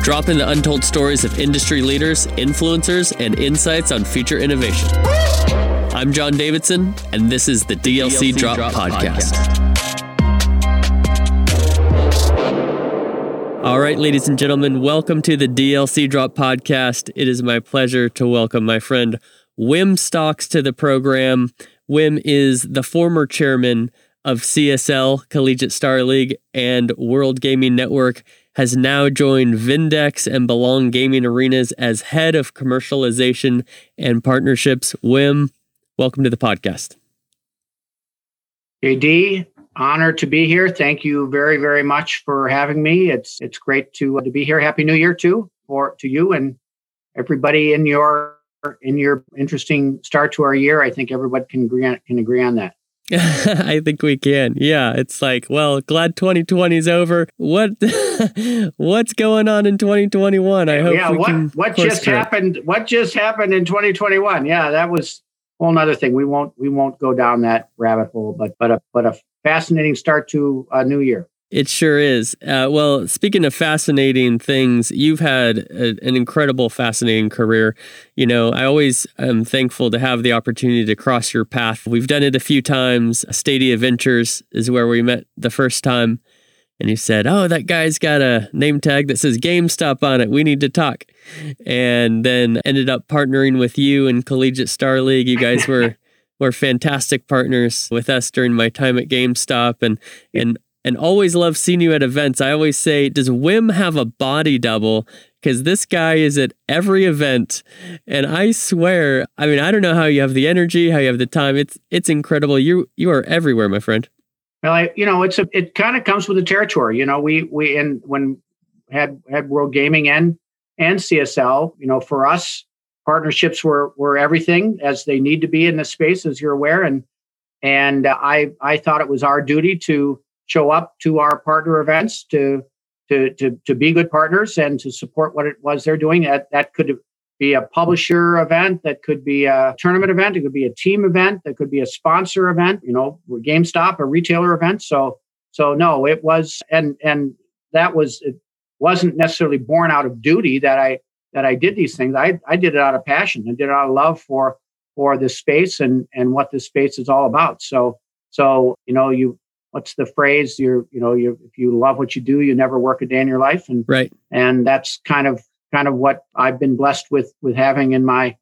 dropping the untold stories of industry leaders, influencers, and insights on future innovation. I'm John Davidson, and this is the DLC, DLC Drop, Drop, Podcast. Podcast. All right, ladies and gentlemen, welcome to the DLC Drop Podcast. It is my pleasure to welcome my friend Wim Stocks to the program. Wim is the former chairman of CSL, Collegiate Star League, and World Gaming Network, has now joined Vindex and Belong Gaming Arenas as head of commercialization and partnerships. Wim, welcome to the podcast. JD, honored to be here. Thank you very, very much for having me. It's it's great to uh, to be here. Happy New Year too for to you and everybody in your in your interesting start to our year. I think everybody can agree on, can agree on that. I think we can. Yeah, it's like, well, glad 2020 is over. What what's going on in 2021? I hope Yeah, what what just happened? What just happened in 2021? Yeah, that was a whole another thing. We won't we won't go down that rabbit hole, but but a but a fascinating start to a new year. It sure is. Uh, well, speaking of fascinating things, you've had a, an incredible, fascinating career. You know, I always am thankful to have the opportunity to cross your path. We've done it a few times. Stadia Ventures is where we met the first time. And you said, Oh, that guy's got a name tag that says GameStop on it. We need to talk. And then ended up partnering with you in Collegiate Star League. You guys were. were fantastic partners with us during my time at GameStop and and and always love seeing you at events. I always say, does Wim have a body double? Because this guy is at every event, and I swear, I mean, I don't know how you have the energy, how you have the time. It's it's incredible. You you are everywhere, my friend. Well, I, you know, it's a it kind of comes with the territory. You know, we we and when had had World Gaming and and CSL, you know, for us, partnerships were were everything as they need to be in this space, as you're aware, and and I I thought it was our duty to show up to our partner events to to to, to be good partners and to support what it was they're doing. That that could be a publisher event, that could be a tournament event, it could be a team event, that could be a sponsor event. You know, GameStop, a retailer event. So so no, it was and and that was it wasn't necessarily born out of duty that I that I did these things. I I did it out of passion. I did it out of love for for this space and and what this space is all about. So so you know you what's the phrase? You're you know you if you love what you do you never work a day in your life. And right. and that's kind of kind of what i've been blessed with with having in my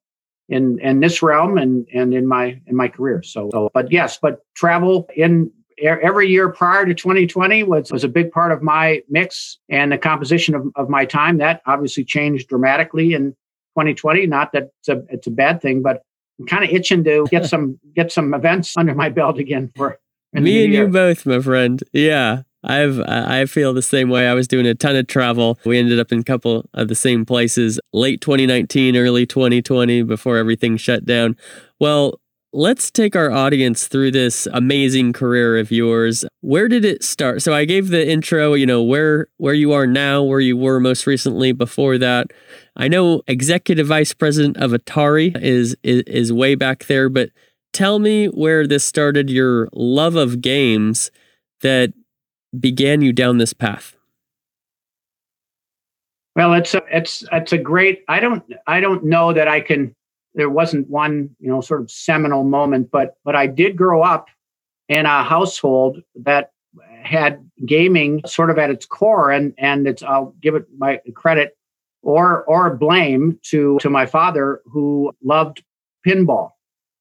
in in this realm and and in my in my career. So, so but yes but travel in every year prior to 2020 was was a big part of my mix and the composition of, of my time. That obviously changed dramatically in 2020 not that it's a it's a bad thing but i'm kind of itching to get some get some events under my belt again for me and you both, my friend. Yeah. I've I feel the same way. I was doing a ton of travel. We ended up in a couple of the same places late 2019, early 2020 before everything shut down. Well, let's take our audience through this amazing career of yours. Where did it start? So I gave the intro, you know, where where you are now, where you were most recently before that. I know executive vice president of Atari is is, is way back there, but tell me where this started your love of games that began you down this path. Well, it's a, it's it's a great. I don't I don't know that I can. There wasn't one you know sort of seminal moment, but but I did grow up in a household that had gaming sort of at its core, and and it's I'll give it my credit or or blame to to my father who loved pinball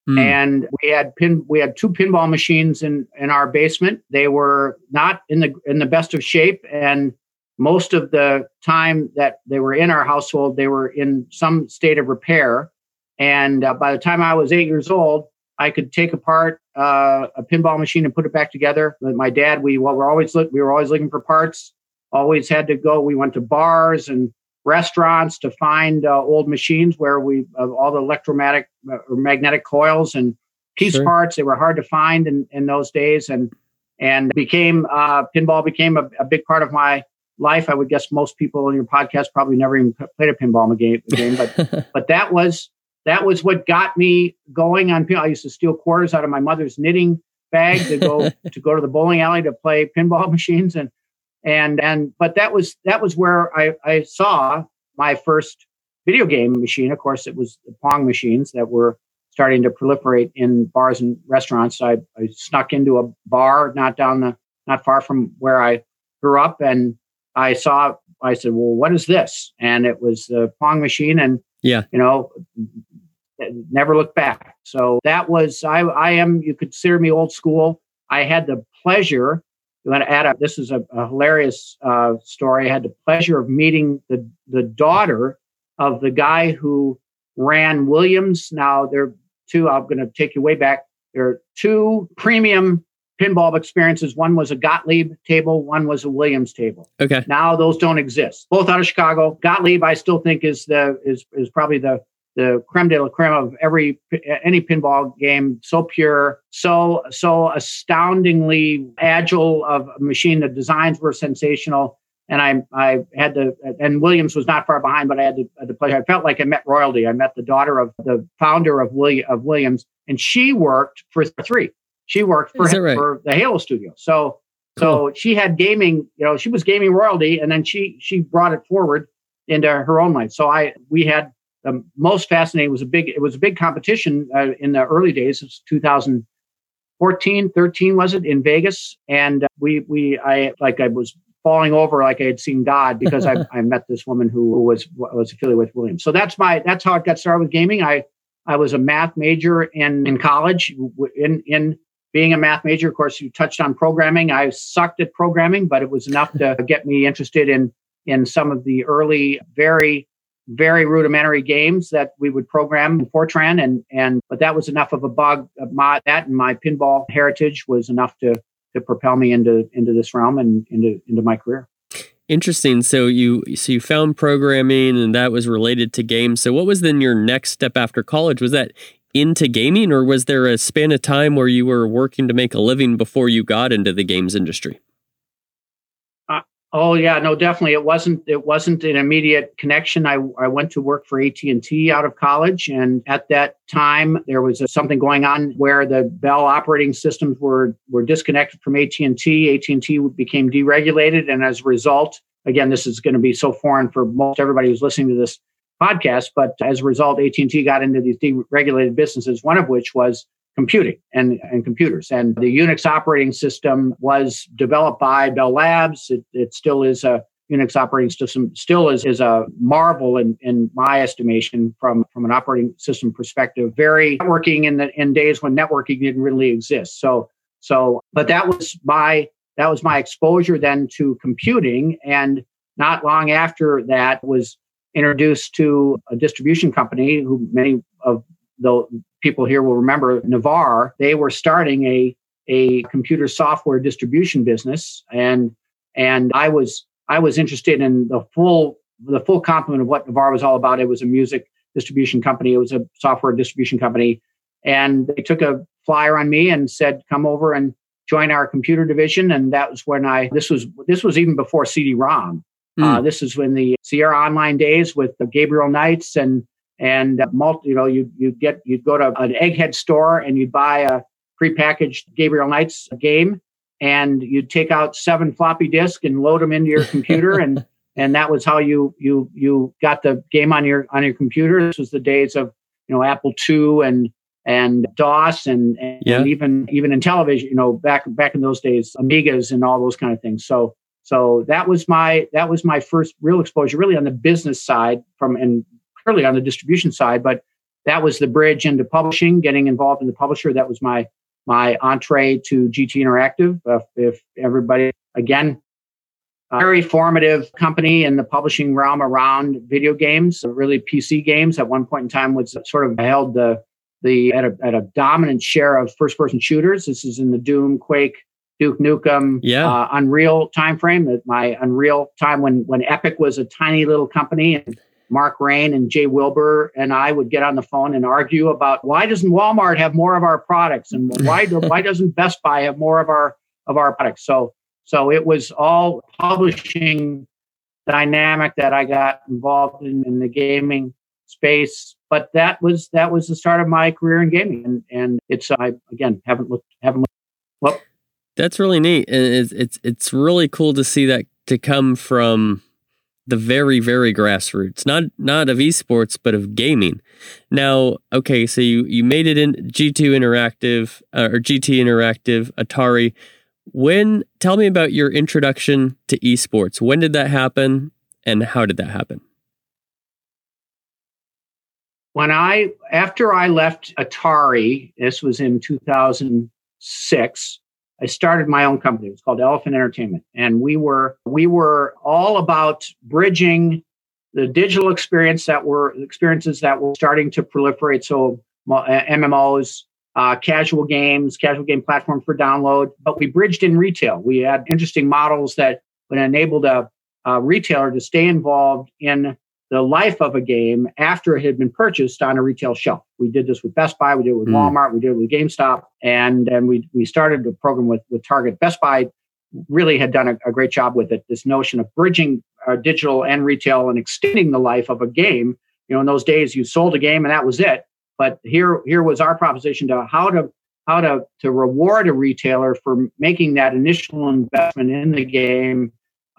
Mm. And we had pin we had two pinball machines in in our basement. They were not in the in the best of shape and most of the time that they were in our household they were in some state of repair and uh, by the time I was 8 years old I could take apart uh, a pinball machine and put it back together. My dad, we well, we're always look, we were always looking for parts. Always had to go. We went to bars and restaurants to find uh, old machines where we uh, all the electromagnetic uh, magnetic coils and piece sure. parts they were hard to find in, in those days. And and became uh, pinball became a, a, big part of my life. I would guess most people in your podcast probably never even played a pinball game, game but but that was that was what got me going on pinball i used to steal quarters out of my mother's knitting bag to go to go to the bowling alley to play pinball machines. And and and but that was that was where I, I saw my first video game machine. Of course, it was the Pong machines that were starting to proliferate in bars and restaurants. I, I snuck into a bar not down the not far from where I grew up, and I saw. I said, "Well, what is this?" And it was the Pong machine, and yeah, you know, never looked back. So that was I. I am. You consider me old school. I had the pleasure I'm going to add up. This is a, a hilarious uh, story. I had the pleasure of meeting the the daughter of the guy who ran Williams. Now there are two. I'm going to take you way back. There are two premium pinball experiences. One was a Gottlieb table. One was a Williams table. Okay. Now those don't exist. Both out of Chicago. Gottlieb, I still think is the is is probably the the creme de la creme of every any pinball game. So pure, so so astoundingly agile of a machine. The designs were sensational, and I I had the and Williams was not far behind, but I had the, the pleasure. I felt like I met royalty. I met the daughter of the founder of William of Williams, and she worked for three. She worked for, right? for the Halo studio. So cool. so she had gaming. You know, she was gaming royalty, and then she she brought it forward into her own life. So I we had the most fascinating was a big it was a big competition uh, in the early days. Of 2014 13 was it in vegas. And uh, we we i like i was falling over like i had seen god because I, I met this woman who, who was was affiliated with williams. So that's my that's how it got started with gaming. I i was a math major in in college in in being a math major. Of course you touched on programming. I sucked at programming but it was enough to get me interested in in some of the early very very rudimentary games that we would program in Fortran, and and but that was enough of a bug. My that and my pinball heritage was enough to to propel me into into this realm and into into my career. Interesting. So you so you found programming, and that was related to games. So what was then your next step after college? Was that into gaming, or was there a span of time where you were working to make a living before you got into the games industry? Oh yeah, no, definitely. It wasn't. It wasn't an immediate connection. I I went to work for AT and T out of college, and at that time there was a, something going on where the Bell operating systems were were disconnected from AT and T. AT and T became deregulated, and as a result, again, this is going to be so foreign for most everybody who's listening to this podcast. But as a result, AT and T got into these deregulated businesses. One of which was computing and, and computers. And the Unix operating system was developed by Bell Labs. It, it still is a Unix operating system, still is, is a marvel in, in my estimation from, from an operating system perspective. Very networking in the in days when networking didn't really exist. So so but that was my that was my exposure then to computing. And not long after that was introduced to a distribution company who many of the people here will remember Navarre, they were starting a a computer software distribution business and and I was I was interested in the full the full complement of what Navarre was all about. It was a music distribution company, it was a software distribution company. And they took a flyer on me and said, come over and join our computer division. And that was when I this was this was even before CD-ROM. Mm. Uh, this is when the Sierra Online days with the Gabriel Knights and and uh, multi, you know you you get you'd go to an egghead store and you'd buy a prepackaged Gabriel Knights game and you'd take out seven floppy disks and load them into your computer and and that was how you you you got the game on your on your computer this was the days of you know Apple II and and DOS and, and yeah. even even in television you know back back in those days Amigas and all those kind of things so so that was my that was my first real exposure really on the business side from and purely on the distribution side, but that was the bridge into publishing, getting involved in the publisher. That was my my entree to GT Interactive. Uh, if everybody, again, very formative company in the publishing realm around video games, really PC games. At one point in time, was sort of held the the at a, at a dominant share of first person shooters. This is in the Doom, Quake, Duke Nukem, yeah. uh, Unreal timeframe. My Unreal time when when Epic was a tiny little company and Mark Rein and Jay Wilbur and I would get on the phone and argue about why doesn't Walmart have more of our products and why do, why doesn't Best Buy have more of our of our products? So so it was all publishing dynamic that I got involved in, in the gaming space. But that was that was the start of my career in gaming, and and it's I again haven't looked haven't looked. Well, That's really neat, and it's it's it's really cool to see that to come from the very very grassroots not not of esports but of gaming. Now okay so you you made it in g2 interactive uh, or gt interactive atari. When tell me about your introduction to esports. When did that happen and how did that happen? When i after i left atari this was in 2006 I started my own company. It was called Elephant Entertainment, and we were we were all about bridging the digital experience that were experiences that were starting to proliferate. So uh, MMOs, uh, casual games, casual game platform for download. But we bridged in retail. We had interesting models that would enabled a, a retailer to stay involved in the life of a game after it had been purchased on a retail shelf. We did this with Best Buy, we did it with mm. Walmart, we did it with GameStop, and then we we started a program with with Target. Best Buy really had done a, a great job with it. This notion of bridging uh, digital and retail and extending the life of a game. You know, in those days, you sold a game and that was it. But here here was our proposition to how to how to to reward a retailer for making that initial investment in the game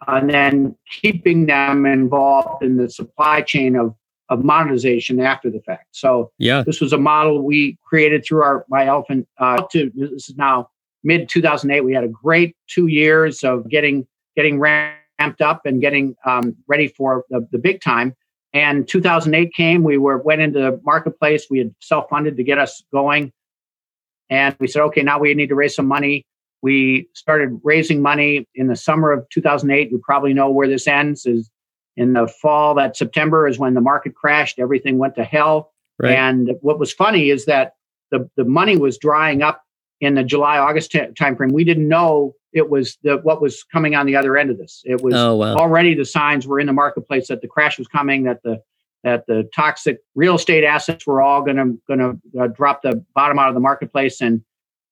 and then keeping them involved in the supply chain of of monetization after the fact. So yeah, this was a model we created through our my elephant. Uh, to this is now mid 2008. We had a great two years of getting getting ramped up and getting um, ready for the, the big time. And 2008 came. We were went into the marketplace. We had self funded to get us going, and we said, okay, now we need to raise some money. We started raising money in the summer of 2008. You probably know where this ends. Is in the fall that September is when the market crashed. Everything went to hell. Right. And what was funny is that the the money was drying up in the July August t- timeframe. We didn't know it was the what was coming on the other end of this. It was oh, wow. already the signs were in the marketplace that the crash was coming. That the that the toxic real estate assets were all going to going to uh, drop the bottom out of the marketplace and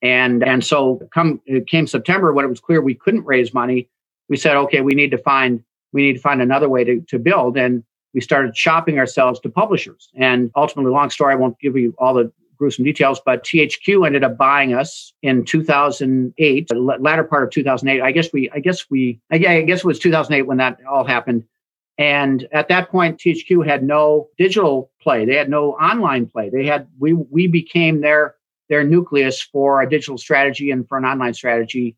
and and so come came September when it was clear we couldn't raise money, we said, okay, we need to find we need to find another way to, to build. And we started shopping ourselves to publishers. And ultimately, long story, I won't give you all the gruesome details, but THQ ended up buying us in 2008, the latter part of 2008. I guess we, I guess we, I guess it was 2008 when that all happened. And at that point, THQ had no digital play. They had no online play. They had we we became their their nucleus for a digital strategy and for an online strategy.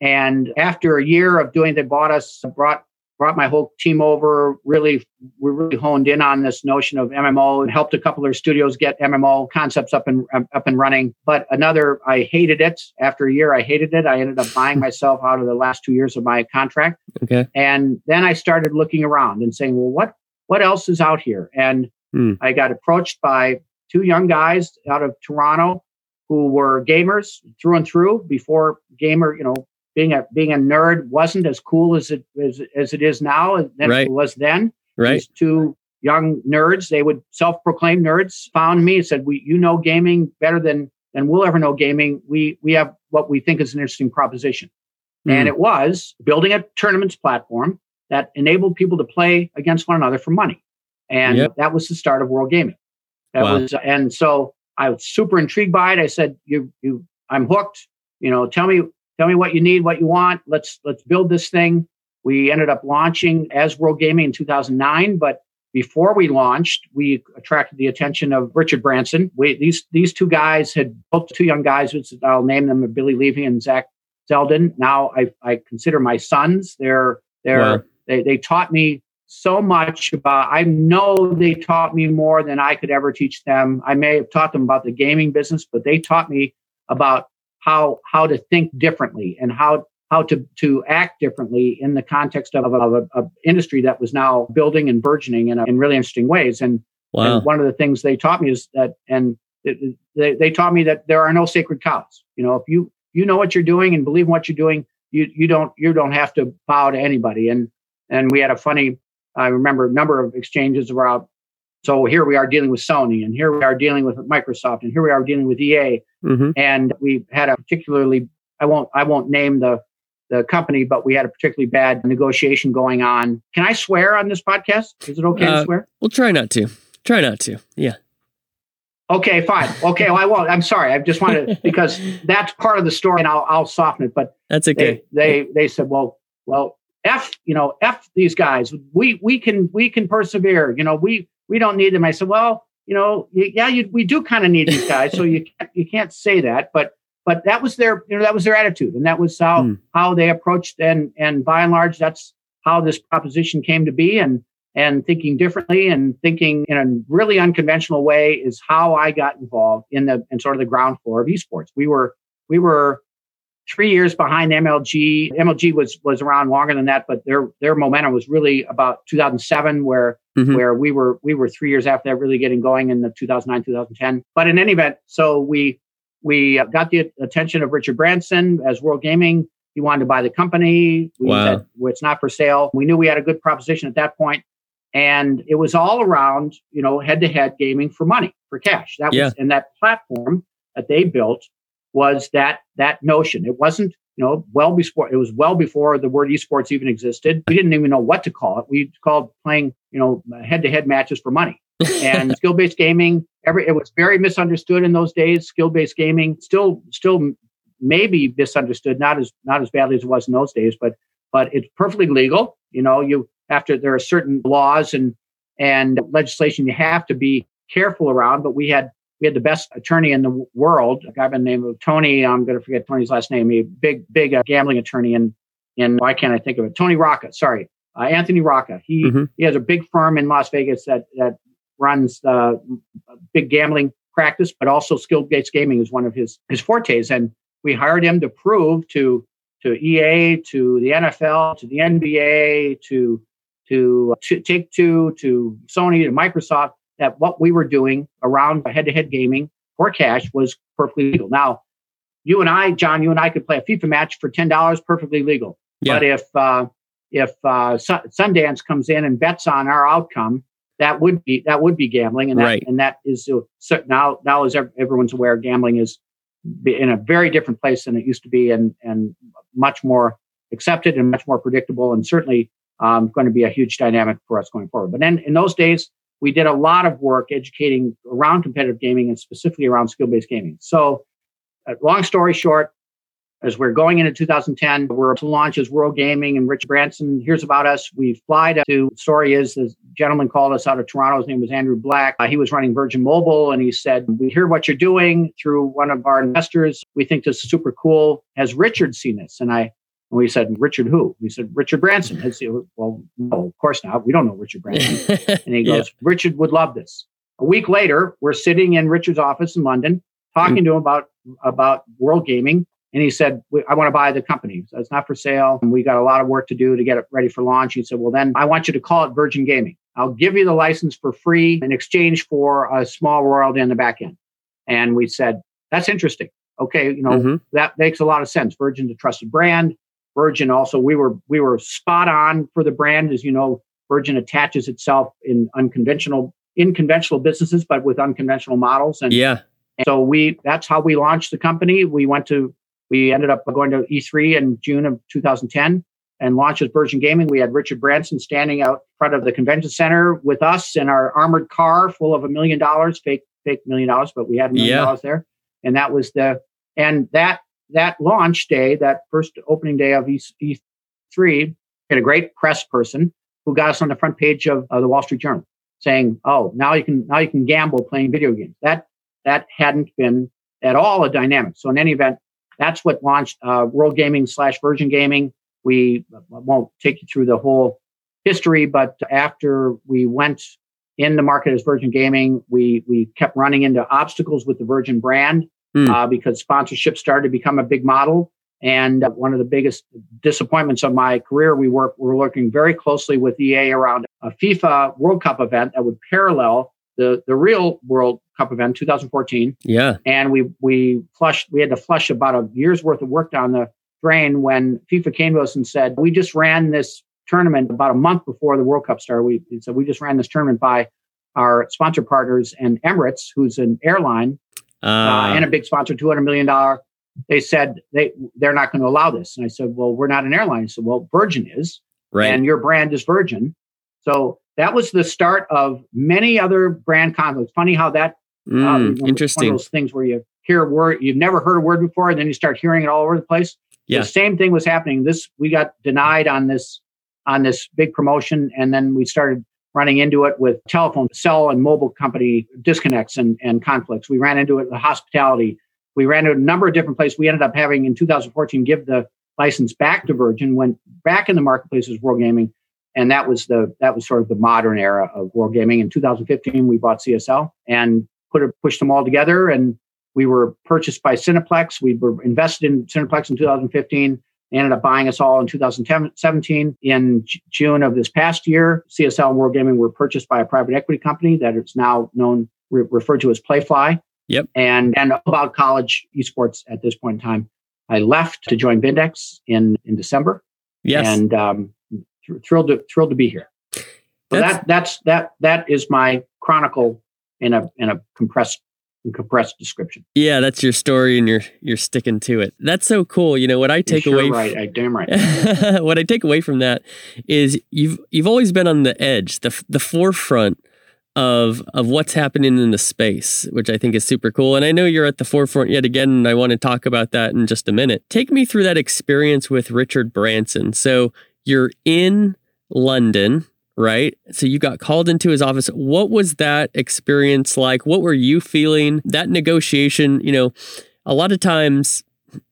And after a year of doing, they bought us, brought brought my whole team over. Really, we really honed in on this notion of MMO and helped a couple of their studios get MMO concepts up and up and running. But another, I hated it. After a year, I hated it. I ended up buying myself out of the last two years of my contract. Okay. And then I started looking around and saying, well, what what else is out here? And hmm. I got approached by two young guys out of Toronto who were gamers through and through before gamer, you know, being a being a nerd wasn't as cool as it as, as it is now than right. it was then. Right. These two young nerds, they would self-proclaim nerds, found me and said, "We, you know, gaming better than than we'll ever know gaming. We we have what we think is an interesting proposition." Mm. And it was building a tournaments platform that enabled people to play against one another for money. And yep. that was the start of world gaming. That wow. was and so I was super intrigued by it. I said, "You, you, I'm hooked. You know, tell me, tell me what you need, what you want. Let's let's build this thing." We ended up launching as World Gaming in 2009, but before we launched, we attracted the attention of Richard Branson. We, these these two guys had both two young guys, which I'll name them Billy Levy and Zach Zeldin. Now I, I consider my sons. They're they're wow. they, they taught me so much about i know they taught me more than i could ever teach them. I may have taught them about the gaming business but they taught me about how how to think differently and how how to to act differently in the context of, of a, a, industry that was now building and burgeoning in, a, in really interesting ways. And, wow. and one of the things they taught me is that and it, they, they taught me that there are no sacred cows. You know if you you know what you're doing and believe in what you're doing you you don't you don't have to bow to anybody. And and we had a funny I remember a number of exchanges around. So here we are dealing with Sony, and here we are dealing with Microsoft, and here we are dealing with EA. Mm-hmm. And we had a particularly I won't I won't name the the company, but we had a particularly bad negotiation going on. Can I swear on this podcast? Is it okay uh, to swear? We'll try not to. Try not to. Yeah. Okay, fine. Okay, well, I won't. I'm sorry. I just wanted because that's part of the story, and I'll I'll soften it. But that's okay. They they, they said, well, well, f you know f these guys. We we can we can persevere. You know, we we don't need them. I said, well, you know, yeah, you, we do kind of need these guys. so you can't, you can't say that, but but that was their you know that was their attitude, and that was how mm. how they approached and and by and large that's how this proposition came to be and and thinking differently and thinking in a really unconventional way is how I got involved in the in sort of the ground floor of esports. We were we were three years behind MLG. MLG was was around longer than that, but their their momentum was really about 2007, where mm-hmm. where we were we were three years after that, really getting going in the 2009 2010. But in any event, so we we got the attention of Richard Branson as World Gaming. He wanted to buy the company. We wow. said well, it's not for sale. We knew we had a good proposition at that point, and it was all around you know head to head gaming for money for cash. That yeah. was and that platform that they built was that that notion. It wasn't you know well before it was well before the word esports even existed. We didn't even know what to call it. We called playing you know head to head matches for money and skill based gaming. Every it was very misunderstood in those days. Skill based gaming still still maybe misunderstood, not as not as badly as it was in those days, but but it's perfectly legal. You know, you after there are certain laws and and legislation you have to be careful around. But we had we had the best attorney in the world, a guy by the name of Tony. I'm going to forget Tony's last name. A big, big uh, gambling attorney in in why can't I think of it? Tony Rocca. Sorry, uh, Anthony Rocca. He mm-hmm. he has a big firm in Las Vegas that that runs uh, big gambling practice, but also skill based gaming is one of his his fortes. And we hired him to prove to to EA, to the NFL, to the NBA, to to, to Take Two, to Sony, to Microsoft that what we were doing around head to head gaming for cash was perfectly legal. Now, you and I, John, you and I could play a FIFA match for ten dollars, perfectly legal. Yeah. But if uh, if uh, Sundance comes in and bets on our outcome, that would be that would be gambling, and that right. and that is uh, so now now as everyone's aware, gambling is in a very different place than it used to be, and and much more accepted and much more predictable, and certainly um, going to be a huge dynamic for us going forward. But then in those days, we did a lot of work educating around competitive gaming and specifically around skill based gaming. So, uh, long story short, as we're going into 2010, we're to launch as World Gaming and Rich Branson hears about us. We fly to, story is the gentleman called us out of Toronto. His name was Andrew Black. Uh, he was running Virgin Mobile and he said, We hear what you're doing through one of our investors. We think this is super cool. Has Richard seen this? And I and we said, Richard who? We said, Richard Branson. Well, no, of course not. We don't know Richard Branson. and he goes, yeah. Richard would love this. A week later, we're sitting in Richard's office in London, talking mm. to him about, about world gaming. And he said, I want to buy the company. So it's not for sale. And we got a lot of work to do to get it ready for launch. He said, Well, then I want you to call it Virgin Gaming. I'll give you the license for free in exchange for a small royalty in the back end. And we said, That's interesting. Okay, you know, mm-hmm. that makes a lot of sense. Virgin's a trusted brand. Virgin also we were we were spot on for the brand, as you know. Virgin attaches itself in unconventional in conventional businesses, but with unconventional models. And yeah, and so we that's how we launched the company. We went to we ended up going to E3 in June of 2010 and launched as Virgin Gaming. We had Richard Branson standing out front of the convention center with us in our armored car full of a million dollars, fake fake million dollars, but we had a million dollars there. And that was the and that that launch day, that first opening day of E3, had a great press person who got us on the front page of the Wall Street Journal saying, "Oh, now you can now you can gamble playing video games." That that hadn't been at all a dynamic. So in any event, that's what launched uh, World Gaming slash Virgin Gaming. We won't take you through the whole history, but after we went in the market as Virgin Gaming, we we kept running into obstacles with the Virgin brand mm. uh, because sponsorship started to become a big model. And one of the biggest disappointments of my career, we work, we're working very closely with EA around a FIFA World Cup event that would parallel the, the real World Cup event, 2014. Yeah. And we, we flushed, we had to flush about a year's worth of work down the drain when FIFA came to us and said, we just ran this tournament about a month before the World Cup started. We said, we just ran this tournament by our sponsor partners and Emirates, who's an airline, uh, uh, and a big sponsor, $200 million. They said they, they're not going to allow this. And I said, well, we're not an airline. I said, well, Virgin is. Right. And your brand is Virgin. So that was the start of many other brand conflicts. Funny how that Mm, uh, interesting. One of those things where you hear a word you've never heard a word before, and then you start hearing it all over the place. Yeah. The same thing was happening. This we got denied on this on this big promotion, and then we started running into it with telephone, cell, and mobile company disconnects and, and conflicts. We ran into it with hospitality. We ran into a number of different places. We ended up having in 2014 give the license back to Virgin, went back in the marketplace as World Gaming, and that was the that was sort of the modern era of World Gaming. In 2015, we bought CSL and put it, pushed them all together, and we were purchased by Cineplex. We were invested in Cineplex in 2015. They ended up buying us all in 2017. In June of this past year, CSL and World Gaming were purchased by a private equity company that is now known re- referred to as Playfly. Yep. And and about college esports at this point in time. I left to join Vindex in in December. Yes. And um, th- thrilled to thrilled to be here. So that's, that that's that that is my chronicle in a in a compressed compressed description. Yeah, that's your story, and you're you're sticking to it. That's so cool. You know what I take sure away. Right, I damn right. what I take away from that is you've you've always been on the edge, the the forefront of of what's happening in the space, which I think is super cool. And I know you're at the forefront yet again, and I want to talk about that in just a minute. Take me through that experience with Richard Branson. So you're in London right? So you got called into his office. What was that experience like? What were you feeling? That negotiation, you know, a lot of times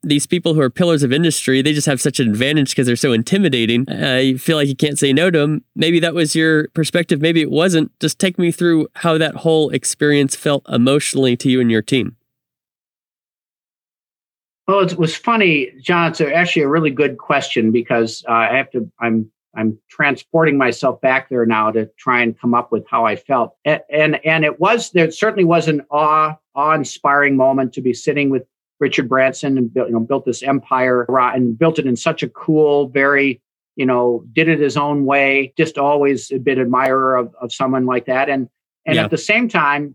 these people who are pillars of industry, they just have such an advantage because they're so intimidating. Uh, you feel like you can't say no to them. Maybe that was your perspective. Maybe it wasn't. Just take me through how that whole experience felt emotionally to you and your team. Well, it was funny, John. It's actually a really good question because uh, I have to. I'm I'm transporting myself back there now to try and come up with how I felt. And and, and it was there certainly was an awe awe inspiring moment to be sitting with Richard Branson and built you know built this empire and built it in such a cool, very you know did it his own way. Just always a bit admirer of of someone like that. And and yeah. at the same time,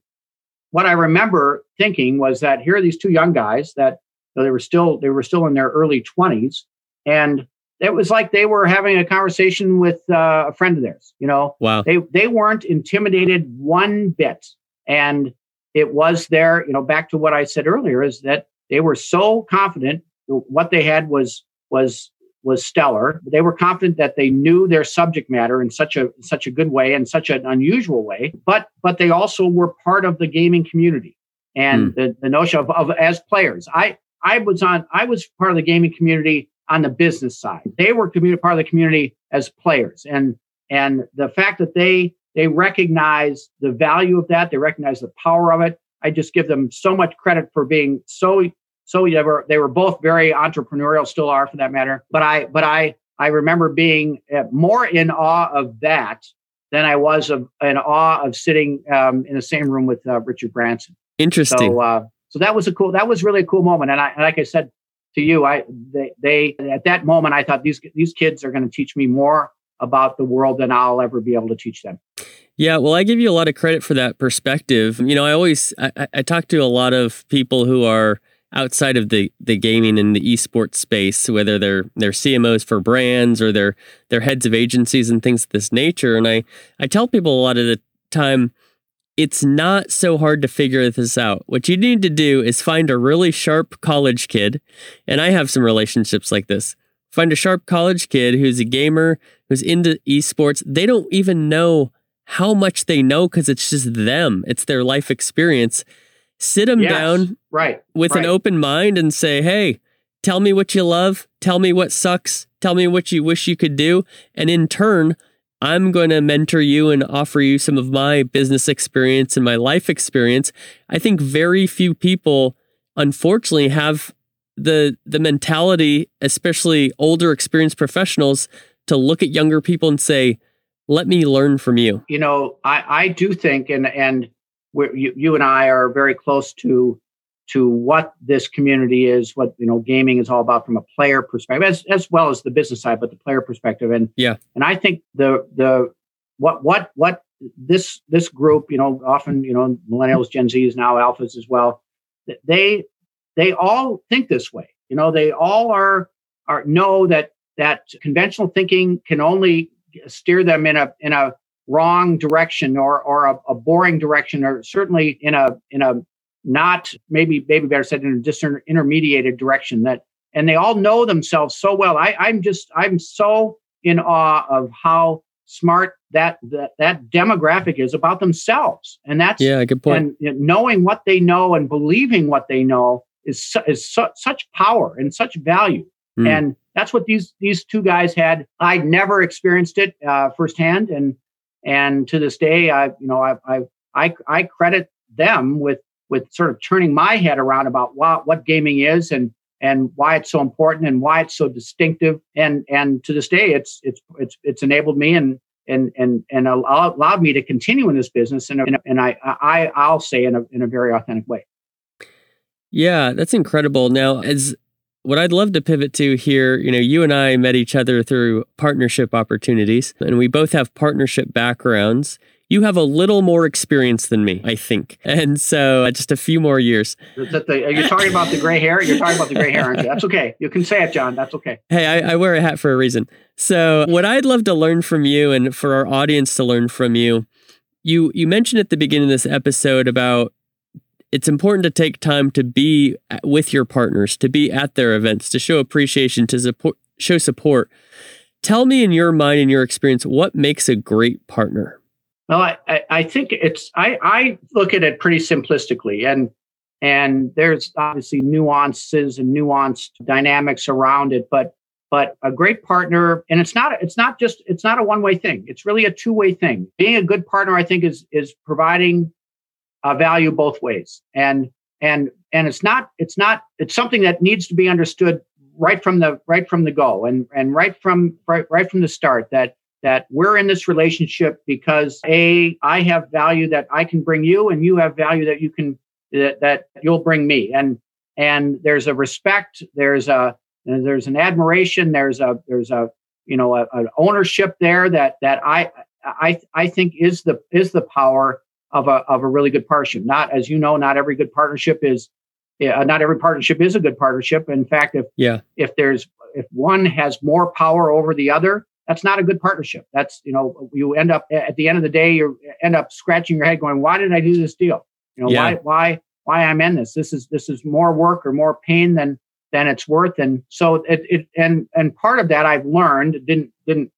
what I remember thinking was that here are these two young guys that they were still they were still in their early twenties and it was like they were having a conversation with uh, a friend of theirs. You know, wow. They they weren't intimidated one bit, and it was there. You know, back to what I said earlier is that they were so confident what they had was was was stellar. They were confident that they knew their subject matter in such a such a good way and such an unusual way. But but they also were part of the gaming community and mm. the, the notion of, of as players. I I was on I was part of the gaming community on the business side. They were community, part of the community as players, and and the fact that they they recognize the value of that, they recognize the power of it. I just give them so much credit for being so so they were they were both very entrepreneurial, still are for that matter. But I but I I remember being uh, more in awe of that than I was of in awe of sitting um, in the same room with uh, Richard Branson. Interesting. So, uh, so that was a cool. That was really a cool moment. And I, and like I said, to you, I they, they at that moment I thought these these kids are going to teach me more about the world than I'll ever be able to teach them. Yeah, well, I give you a lot of credit for that perspective. You know, I always I, I talk to a lot of people who are outside of the the gaming and the esports space, whether they're they're CMOs for brands or they're they're heads of agencies and things of this nature. And I I tell people a lot of the time it's not so hard to figure this out. What you need to do is find a really sharp college kid, and I have some relationships like this. Find a sharp college kid who's a gamer, who's into esports. They don't even know how much they know because it's just them, it's their life experience. Sit them yes, down right, with right. an open mind and say, hey, tell me what you love, tell me what sucks, tell me what you wish you could do. And in turn, I'm going to mentor you and offer you some of my business experience and my life experience. I think very few people, unfortunately, have the the mentality, especially older experienced professionals, to look at younger people and say, "Let me learn from you." You know, I I do think, and and you you and I are very close to to what this community is, what you know, gaming is all about from a player perspective, as as well as the business side, but the player perspective. And yeah, and I think the the what what what this this group, you know, often you know, millennials, Gen Zs, now alphas as well, they they all think this way. You know, they all are are know that that conventional thinking can only steer them in a in a wrong direction or or a, a boring direction or certainly in a in a not maybe maybe better said in a disintermediated direction that and they all know themselves so well. I, i'm just i'm so in awe of how smart that that, that demographic is about themselves. And that's yeah good point. and you know, knowing what they know and believing what they know is su- is su- such power and such value. Mm. and that's what these these two guys had. I'd never experienced it uh, firsthand. And and to this day i you know i i i, I credit them with with sort of turning my head around about what, what gaming is and and why it's so important and why it's so distinctive and and to this day it's it's it's it's enabled me and and and and allowed me to continue in this business and and I I I'll say in a in a very authentic way. Yeah, that's incredible. Now, as what I'd love to pivot to here, you know, you and I met each other through partnership opportunities, and we both have partnership backgrounds you have a little more experience than me, I think. And so uh, just a few more years. The, are you talking about the gray hair? You're talking about the gray hair, aren't you? That's okay. You can say it, John. That's okay. Hey, I, I wear a hat for a reason. So what I'd love to learn from you and for our audience to learn from you, you you mentioned at the beginning of this episode about it's important to take time to be with your partners, to be at their events, to show appreciation, to support, show support. Tell me in your mind and your experience, what makes a great partner? Well, I, I think it's I, I look at it pretty simplistically, and and there's obviously nuances and nuanced dynamics around it, but but a great partner, and it's not it's not just it's not a one way thing. It's really a two way thing. Being a good partner, I think, is is providing value both ways, and and and it's not it's not it's something that needs to be understood right from the right from the go and and right from right, right from the start that that we're in this relationship because a i have value that i can bring you and you have value that you can that, that you'll bring me. And and there's a respect there's a there's an admiration there's a there's a you know a, an ownership there that that i i i think is the is the power of a of a really good partnership. Not as you know not every good partnership is uh, not every partnership is a good partnership. In fact if yeah. if there's if one has more power over the other that's not a good partnership. That's, you know, you end up at the end of the day, you end up scratching your head going, why did I do this deal? You know, yeah. why, why, why I'm in this? This is, this is more work or more pain than, than it's worth. And so it, it and, and part of that I've learned didn't, didn't,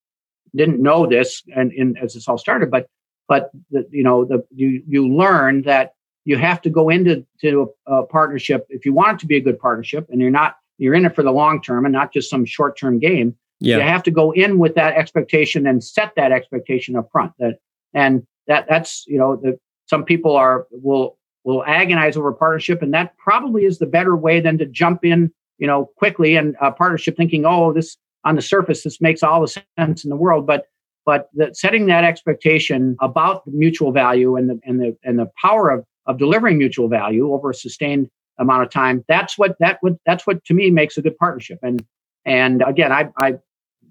didn't know this and in as this all started, but, but the, you know, the, you, you learn that you have to go into to a, a partnership if you want it to be a good partnership and you're not, you're in it for the long term and not just some short term game yeah. You have to go in with that expectation and set that expectation up front. That and that that's you know the some people are will will agonize over partnership, and that probably is the better way than to jump in you know quickly and a partnership thinking oh this on the surface this makes all the sense in the world, but but the, setting that expectation about the mutual value and the and the and the power of of delivering mutual value over a sustained amount of time that's what that would that's what to me makes a good partnership and and again i i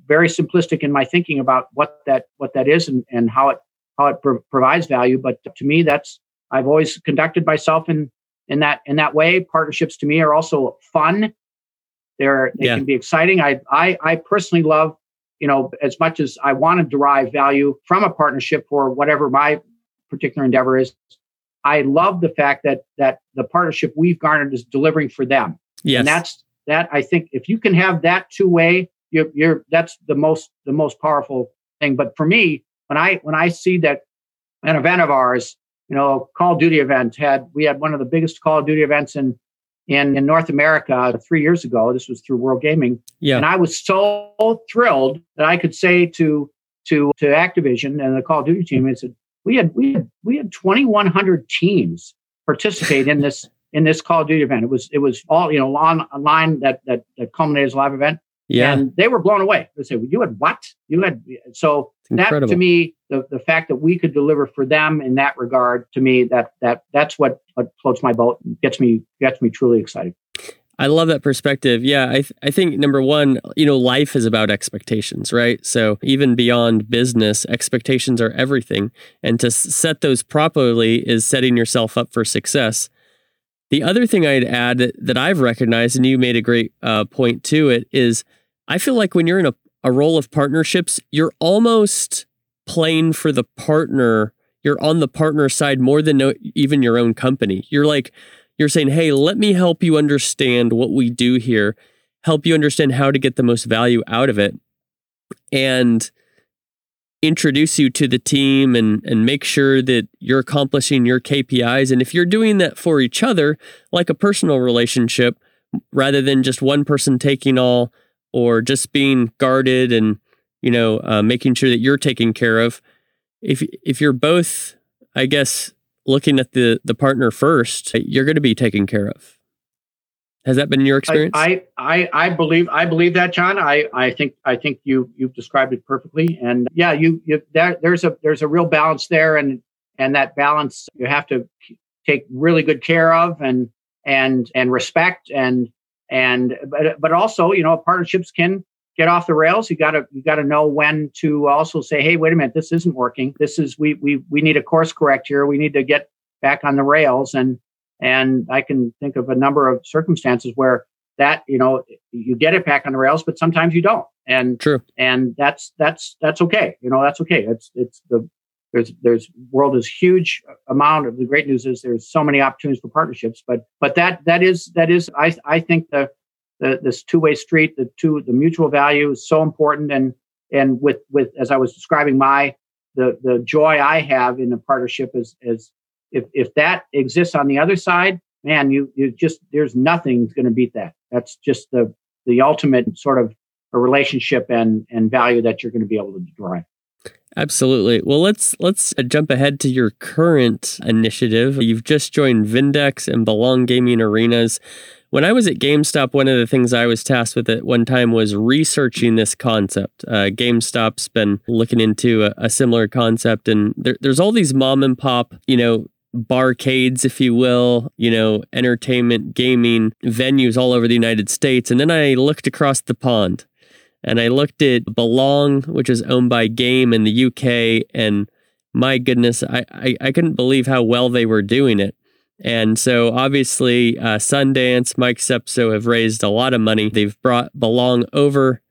very simplistic in my thinking about what that what that is and, and how it how it pro- provides value. But to me, that's I've always conducted myself in in that in that way. Partnerships to me are also fun. They're they yeah. can be exciting. I I I personally love you know as much as I want to derive value from a partnership for whatever my particular endeavor is. I love the fact that that the partnership we've garnered is delivering for them. Yes. And that's that I think if you can have that two way you're, you're that's the most the most powerful thing. But for me, when I when I see that an event of ours, you know, Call of Duty event had we had one of the biggest Call of Duty events in in, in North America three years ago. This was through World Gaming, yeah. and I was so thrilled that I could say to to to Activision and the Call of Duty team, I said we had we had we had 2,100 teams participate in this in this Call of Duty event. It was it was all you know on online that that, that culminated as a live event. Yeah. And they were blown away. They said, well, you had what? You had so that to me, the, the fact that we could deliver for them in that regard, to me, that that that's what, what floats my boat and gets me gets me truly excited. I love that perspective. Yeah, I th- I think number one, you know, life is about expectations, right? So even beyond business, expectations are everything, and to s- set those properly is setting yourself up for success. The other thing I'd add that I've recognized, and you made a great uh, point to it, is I feel like when you're in a, a role of partnerships, you're almost playing for the partner. You're on the partner side more than no, even your own company. You're like, you're saying, hey, let me help you understand what we do here, help you understand how to get the most value out of it, and introduce you to the team and and make sure that you're accomplishing your KPIs and if you're doing that for each other like a personal relationship rather than just one person taking all or just being guarded and you know uh, making sure that you're taken care of if if you're both i guess looking at the the partner first you're going to be taken care of has that been your experience? I, I, I believe I believe that, John. I, I think I think you you've described it perfectly. And yeah, you, you there, there's a there's a real balance there, and and that balance you have to take really good care of and and and respect and and but but also you know partnerships can get off the rails. You gotta you gotta know when to also say, hey, wait a minute, this isn't working. This is we we we need a course correct here. We need to get back on the rails and and I can think of a number of circumstances where that, you know, you get it back on the rails, but sometimes you don't. And true. And that's that's that's okay. You know, that's okay. It's it's the there's there's world is huge amount of the great news is there's so many opportunities for partnerships, but but that that is that is I I think the the this two way street, the two the mutual value is so important and and with with as I was describing my the the joy I have in a partnership is is if if that exists on the other side, man, you you just there's nothing's going to beat that. That's just the the ultimate sort of a relationship and and value that you're going to be able to derive. Absolutely. Well, let's let's jump ahead to your current initiative. You've just joined Vindex and Belong Gaming Arenas. When I was at GameStop, one of the things I was tasked with at one time was researching this concept. Uh, GameStop's been looking into a, a similar concept, and there, there's all these mom and pop, you know, barcades, if you will, you know, entertainment, gaming venues all over the United States. And then I looked across the pond and I looked at Belong, which is owned by Game in the UK. And my goodness, I, I, I couldn't believe how well they were doing it. And so obviously, uh, Sundance, Mike Sepso have raised a lot of money. They've brought Belong over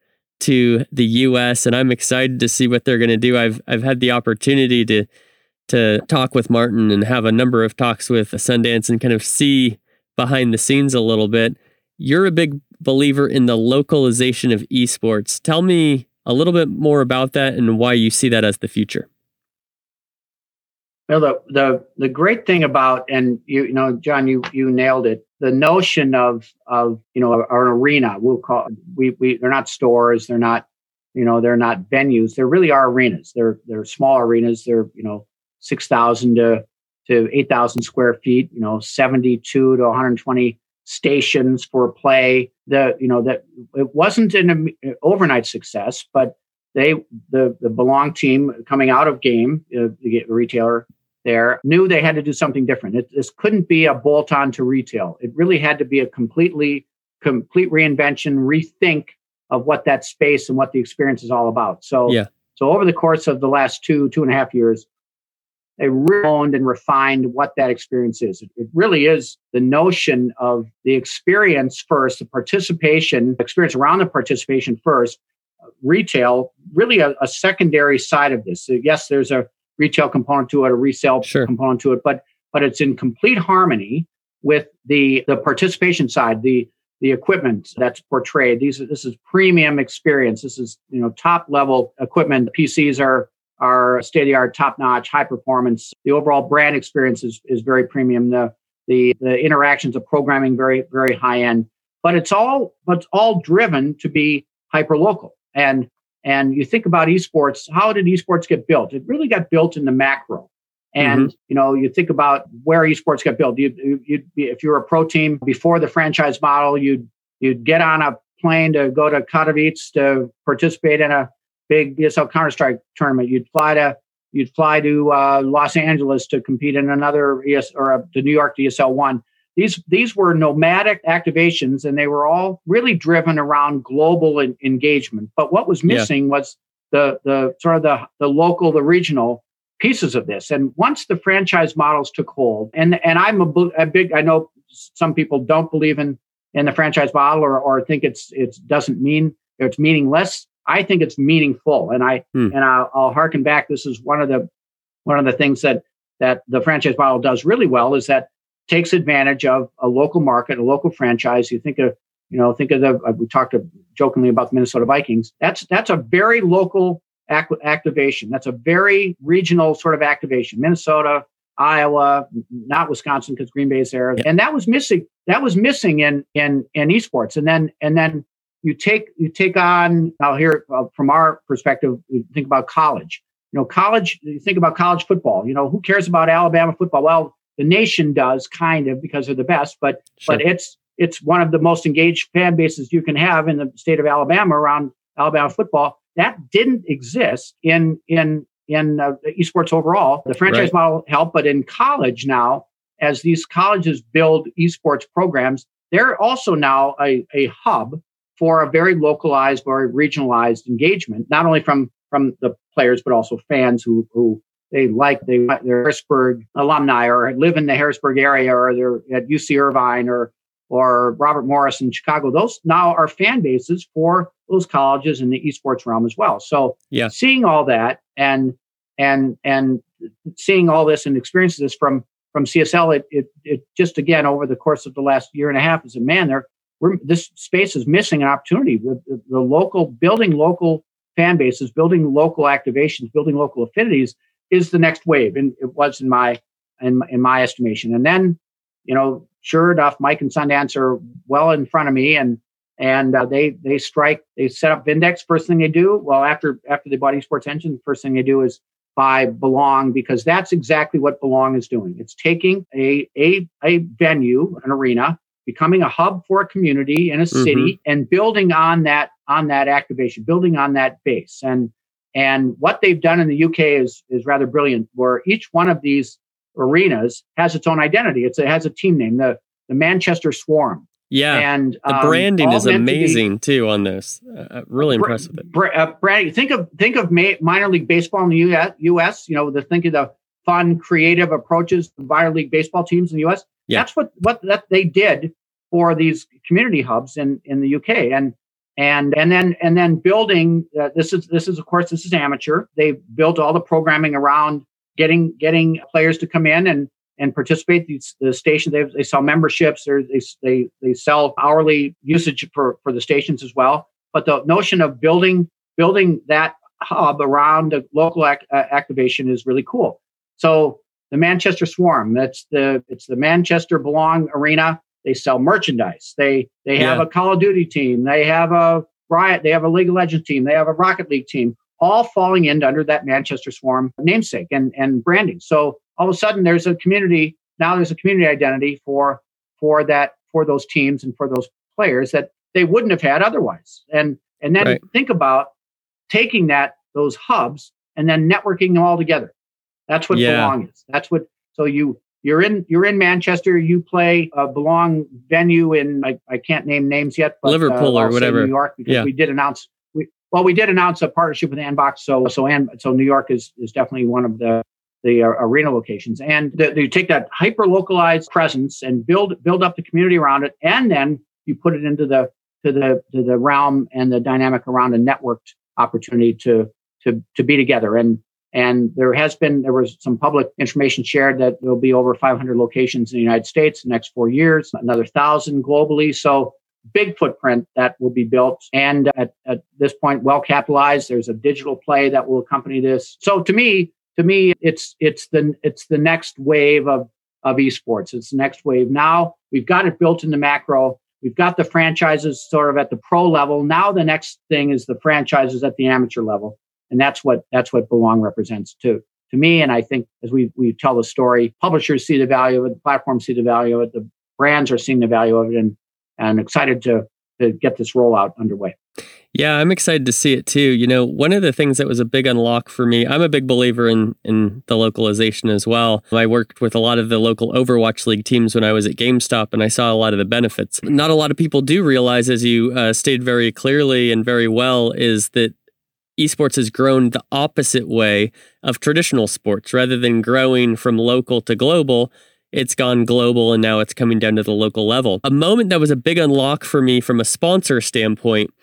to the US, and I'm excited to see what they're going to do. I've I've had the opportunity to to talk with Martin and have a number of talks with Sundance and kind of see behind the scenes a little bit. You're a big believer in the localization of esports. Tell me a little bit more about that and why you see that as the future. Well, the the the great thing about and you you know John you you nailed it the notion of of you know our arena we'll call we we they're not stores they're not you know they're not venues they really are arenas they're they're small arenas they're you know 6,000 to, to 8,000 square feet, you know, 72 to 120 stations for play. The, you know, that it wasn't an overnight success, but they, the, the Belong team coming out of game, uh, the retailer there, knew they had to do something different. It, this couldn't be a bolt on to retail. It really had to be a completely, complete reinvention, rethink of what that space and what the experience is all about. So, yeah. so over the course of the last two, two and a half years, they honed and refined what that experience is. It, it, really is the notion of the experience first, the participation, experience around the participation first, retail, really a, a secondary side of this. So yes, there's a retail component to it, a resale sure. component to it, but but it's in complete harmony with the the participation side, the the equipment that's portrayed. These this is premium experience. This is you know top level equipment. PCs are are state of the art, top notch, high performance. The overall brand experience is, is very premium. The, the, the interactions of programming very, very high end, but it's all, but it's all driven to be hyper local. And, and you think about esports, how did esports get built? It really got built in the macro. And mm-hmm. you know, you think about where esports got built. You, you'd be, if you were a pro team before the franchise model, you'd you'd get on a plane to go to Katowice to participate in a big ESL Counter Strike tournament. You'd fly to you'd fly to uh, Los Angeles to compete in another ES or uh, the New York ESL one. These these were nomadic activations, and they were all really driven around global in, engagement. But what was missing yeah. was the the sort of the the local, the regional pieces of this. And once the franchise models took hold, and and I'm a, a big I know some people don't believe in in the franchise model or or think it's it doesn't mean it's meaningless. I think it's meaningful, and I hmm. and I'll, I'll harken back. This is one of the one of the things that that the franchise model does really well is that takes advantage of a local market, a local franchise. You think of you know think of the uh, we talked jokingly about the Minnesota Vikings. That's that's a very local ac- activation. That's a very regional sort of activation. Minnesota, Iowa, not Wisconsin because Green Bay's there, yeah. and that was missing. That was missing in in in esports. And then and then you take you take on now here uh, from our perspective, think about college. You know, college. You think about college football. You know, who cares about Alabama football? Well, the nation does kind of because they're the best, but sure. but it's it's one of the most engaged fan bases you can have in the state of Alabama around Alabama football. That didn't exist in in in uh, esports overall. The franchise right. model helped, but in college now, as these colleges build esports programs, they're also now a, a hub for a very localized, very regionalized engagement, not only from from the players but also fans who who they like they they're Harrisburg alumni or live in the Harrisburg area or they're at UC Irvine or or Robert Morris in Chicago. Those now are fan bases for those colleges in the esports realm as well. So yeah. seeing all that and and and seeing all this and experiencing this from from CSL, it, it it just again over the course of the last year and a half as a man there, we're this space is missing an opportunity with the, the local building local fan bases, building local activations, building local affinities is the next wave, and it was in my in, in my estimation. And then, you know, sure enough, Mike and Sundance are well in front of me, and and uh, they they strike. They set up Vindex. First thing they do, well, after after they bought Esports Engine, first thing they do is buy Belong because that's exactly what Belong is doing. It's taking a a a venue, an arena, becoming a hub for a community in a city, mm-hmm. and building on that on that activation, building on that base. And and what they've done in the UK is is rather brilliant, where each one of these arenas has its own identity. It's, it has a team name, the the Manchester Swarm. Yeah, and the um, branding is amazing to be, too on this. Uh, uh really impressive. Br- uh, branding. Think of think of ma- minor league baseball in the U.S. US you know, the think of the fun, creative approaches to minor league baseball teams in the U.S. Yeah. That's what what that they did for these community hubs in in the UK, and and and then and then building uh, this is this is of course this is amateur. They built all the programming around getting getting players to come in and and participate. These the station they, they sell memberships. They, they they sell hourly usage for for the stations as well. But the notion of building building that hub around a local ac- uh, activation is really cool. So the manchester swarm that's the it's the manchester belong arena they sell merchandise. They they have a Call of Duty team. They have a Riot. They have a League of Legends team. They have a Rocket League team. All falling in under that Manchester Swarm namesake and and branding. So all of a sudden, there's a community now. There's a community identity for for that for those teams and for those players that they wouldn't have had otherwise. And and then right. think about taking that those hubs and then networking them all together. That's what yeah. belong is. That's what so you you're in you're in Manchester. You play a belong venue in I, I can't name names yet, but, Liverpool uh, or whatever, New York, because yeah. we did announce we well we did announce a partnership with Anbox. So so and so New York is is definitely one of the the uh, arena locations, and the, you take that hyper localized presence and build build up the community around it, and then you put it into the to the to the realm and the dynamic around a networked opportunity to to to be together and and there has been, there was some public information shared that there'll be over 500 locations in the United States in the next four years, another thousand globally. So big footprint that will be built. And at, at this point, well capitalized. There's a digital play that will accompany this. So to me, to me, it's it's the it's the next wave of of esports. It's the next wave. Now we've got it built in the macro. We've got the franchises sort of at the pro level. Now the next thing is the franchises at the amateur level and that's what that's what belong represents to to me and i think as we we tell the story publishers see the value of it the platforms see the value of it the brands are seeing the value of it and and excited to to get this rollout underway yeah, I'm excited to see it too. You know, one of the things that was a big unlock for me, I'm a big believer in in the localization as well. I worked with a lot of the local Overwatch League teams when I was at GameStop, and I saw a lot of the benefits. Not a lot of people do realize, as you uh, stated very clearly and very well, is that esports has grown the opposite way of traditional sports. Rather than growing from local to global, it's gone global and now it's coming down to the local level. A moment that was a big unlock for me from a sponsor standpoint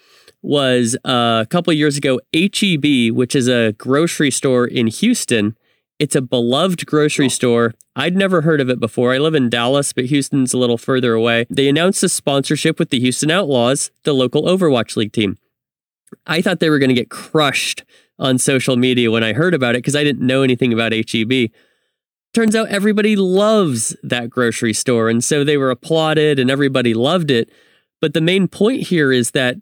was uh, a couple years ago. HEB, which is a grocery store in Houston, it's a beloved grocery store. I'd never heard of it before. I live in Dallas, but Houston's a little further away. They announced a sponsorship with the Houston Outlaws, the local Overwatch League team. I thought they were going to get crushed on social media when I heard about it because I didn't know anything about HEB. Turns out everybody loves that grocery store. And so they were applauded and everybody loved it. But the main point here is that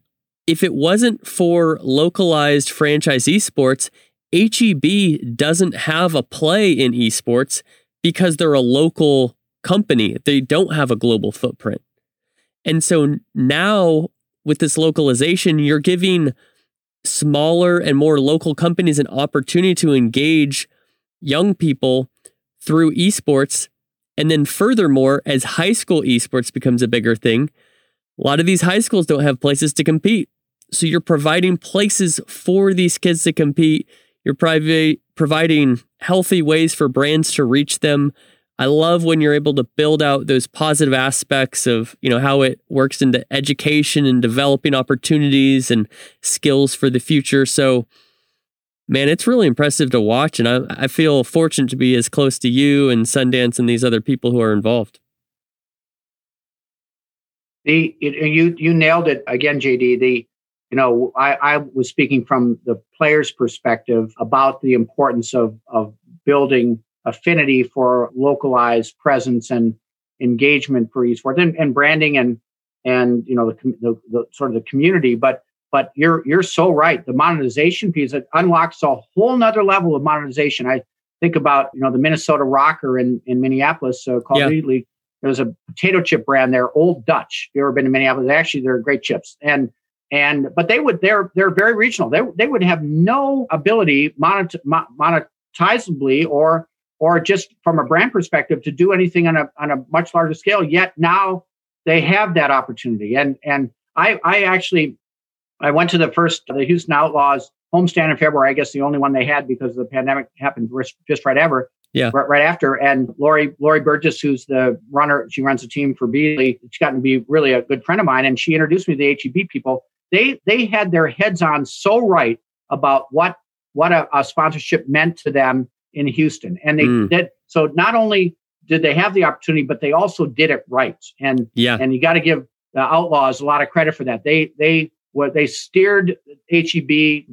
if it wasn't for localized franchise esports, HEB doesn't have a play in esports because they're a local company. They don't have a global footprint. And so now with this localization, you're giving smaller and more local companies an opportunity to engage young people through esports. And then, furthermore, as high school esports becomes a bigger thing, a lot of these high schools don't have places to compete. So you're providing places for these kids to compete. You're private, providing healthy ways for brands to reach them. I love when you're able to build out those positive aspects of, you know, how it works into education and developing opportunities and skills for the future. So, man, it's really impressive to watch. And I, I feel fortunate to be as close to you and Sundance and these other people who are involved. The you you nailed it again, JD. The you know I, I was speaking from the player's perspective about the importance of of building affinity for localized presence and engagement for esports and, and branding and and you know the, the, the, sort of the community. But but you're you're so right. The monetization piece it unlocks a whole nother level of monetization. I think about you know the minnesota Røkkr in in minneapolis uh, called yeah. League. there's a potato chip brand there old dutch. If you ever been to minneapolis actually they're great chips. And and but they would they're they're very regional. They, they would have no ability monet, monetizably or or just from a brand perspective to do anything on a on a much larger scale. Yet now they have that opportunity. And and I I actually I went to the first the Houston Outlaws homestand in February. I guess the only one they had because the pandemic happened just right ever. Yeah. Right, right after. And Lori Lori Burgess, who's the runner, she runs a team for Beasley. She's gotten to be really a good friend of mine. And she introduced me to the HEB people. They they had their heads on so right about what what a, a sponsorship meant to them in Houston. And they mm. did so not only did they have the opportunity, but they also did it right. And yeah, and you got to give the Outlaws a lot of credit for that. They they what they steered HEB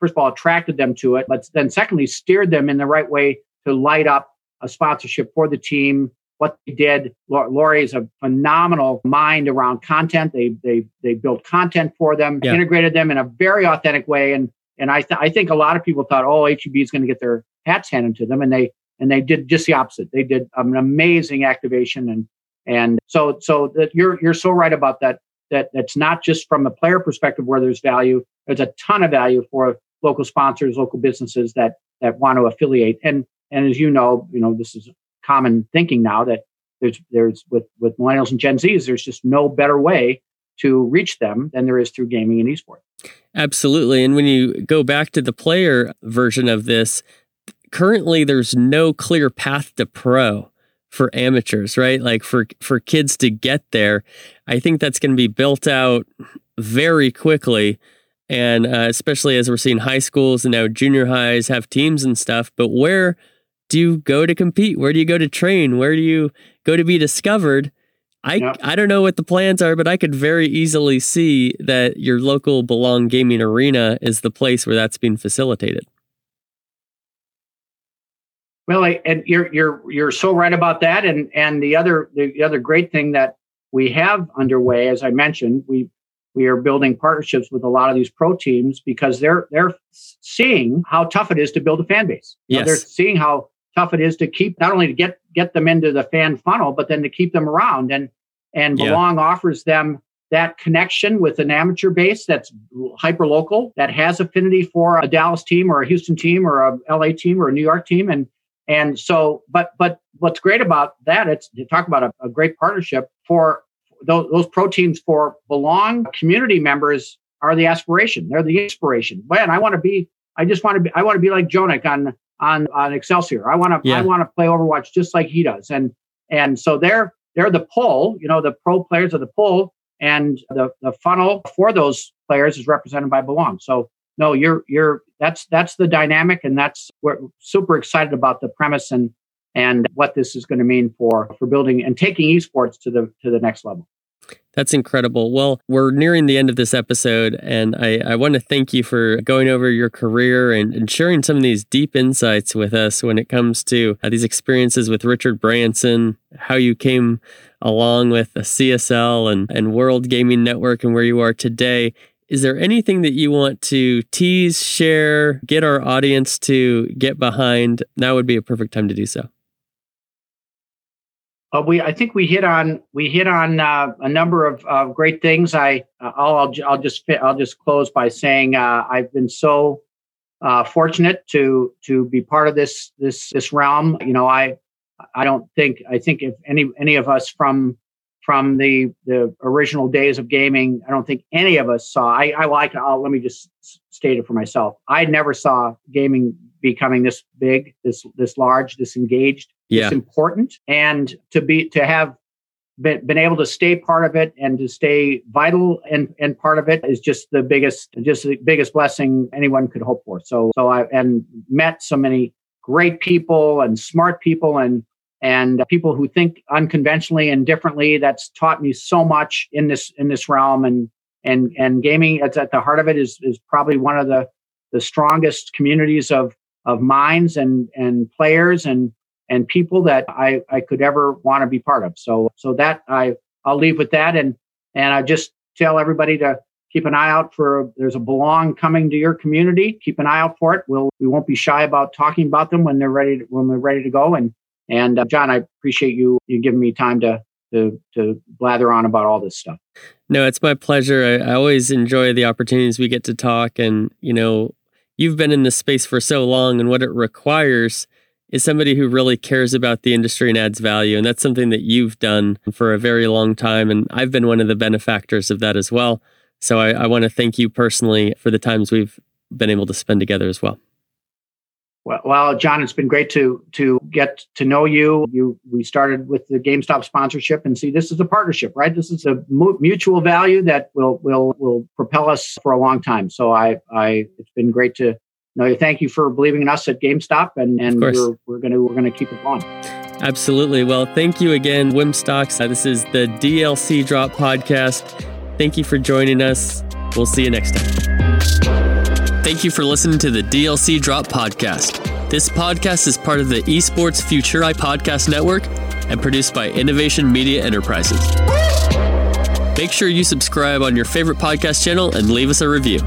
first of all attracted them to it, but then secondly steered them in the right way to light up a sponsorship for the team. What they did, Lori is a phenomenal mind around content. They they they built content for them, yeah. integrated them in a very authentic way, and and I th- I think a lot of people thought, oh, HEB is going to get their hats handed to them, and they and they did just the opposite. They did an amazing activation, and and so so that you're you're so right about that. That that's not just from the player perspective where there's value. There's a ton of value for local sponsors, local businesses that that want to affiliate. And and as you know, you know this is common thinking now that there's there's with with millennials and Gen Zs, there's just no better way to reach them than there is through gaming and esports. Absolutely. And when you go back to the player version of this, currently there's no clear path to pro for amateurs, right? Like for for kids to get there. I think that's going to be built out very quickly. And uh, especially as we're seeing high schools and now junior highs have teams and stuff. But where do you go to compete? Where do you go to train? Where do you go to be discovered? I yep. I don't know what the plans are, but I could very easily see that your local Belong Gaming Arena is the place where that's being facilitated. Well, and you're you're you're so right about that. And and the other the other great thing that we have underway, as I mentioned, we we are building partnerships with a lot of these pro teams because they're they're seeing how tough it is to build a fan base. Yes. they're seeing how tough it is to keep not only to get get them into the fan funnel, but then to keep them around. And and yeah. Belong offers them that connection with an amateur base that's hyper local, that has affinity for a Dallas team or a Houston team or a LA team or a New York team, and and so, but but what's great about that, it's to talk about a, a great partnership for those, those pro teams for belong community members are the aspiration. They're the inspiration. Man, I want to be. I just want to be. I want to be like JJoNak on on on Excelsior. I want to. Yeah. I want to play Overwatch just like he does. And and so they're they're the pull. You know, the pro players are the pull, and the the funnel for those players is represented by Belong. So no, you're you're that's that's the dynamic, and that's we're super excited about the premise and and what this is going to mean for for building and taking esports to the to the next level. That's incredible. Well, we're nearing the end of this episode, and I, I want to thank you for going over your career and, and sharing some of these deep insights with us when it comes to uh, these experiences with Richard Branson, how you came along with CSL and, and World Gaming Network, and where you are today. Is there anything that you want to tease, share, get our audience to get behind? Now would be a perfect time to do so. Uh, we I think we hit on we hit on uh, a number of uh, great things. I I'll, I'll I'll just I'll just close by saying uh, I've been so uh, fortunate to to be part of this this this realm. You know, I I don't think I think if any any of us from from the the original days of gaming, I don't think any of us saw. I I like. I'll, let me just state it for myself. I never saw gaming becoming this big, this this large, this engaged yeah. it's important. And to be to have been, able to stay part of it and to stay vital and, and part of it is just the biggest just the biggest blessing anyone could hope for. So so i and met so many great people and smart people and and people who think unconventionally and differently. That's taught me so much in this in this realm. And and and gaming at the heart of it is is probably one of the the strongest communities of of minds and and players. And and people that I, I could ever want to be part of. So so that I I'll leave with that and and I just tell everybody to keep an eye out for there's a belong coming to your community. Keep an eye out for it. We'll we won't be shy about talking about them when they're ready to, when we're ready to go. And and uh, John, I appreciate you you giving me time to to to blather on about all this stuff. No, it's my pleasure. I, I always enjoy the opportunities we get to talk, and you know, you've been in this space for so long, and what it requires is somebody who really cares about the industry and adds value. And that's something that you've done for a very long time. And I've been one of the benefactors of that as well. So I, I want to thank you personally for the times we've been able to spend together as well. Well, well, John, it's been great to to get to know you. You we started with the GameStop sponsorship, and see, this is a partnership, right? This is a mutual value that will will will propel us for a long time. So I I it's been great to no, thank you for believing in us at GameStop, and and we're, we're gonna we're gonna keep it going. Absolutely. Well, thank you again, Wim Stocks. Uh, this is the DLC Drop podcast. Thank you for joining us. We'll see you next time. Thank you for listening to the DLC Drop podcast. This podcast is part of the Esports Futuri Podcast Network and produced by Innovation Media Enterprises. Make sure you subscribe on your favorite podcast channel and leave us a review.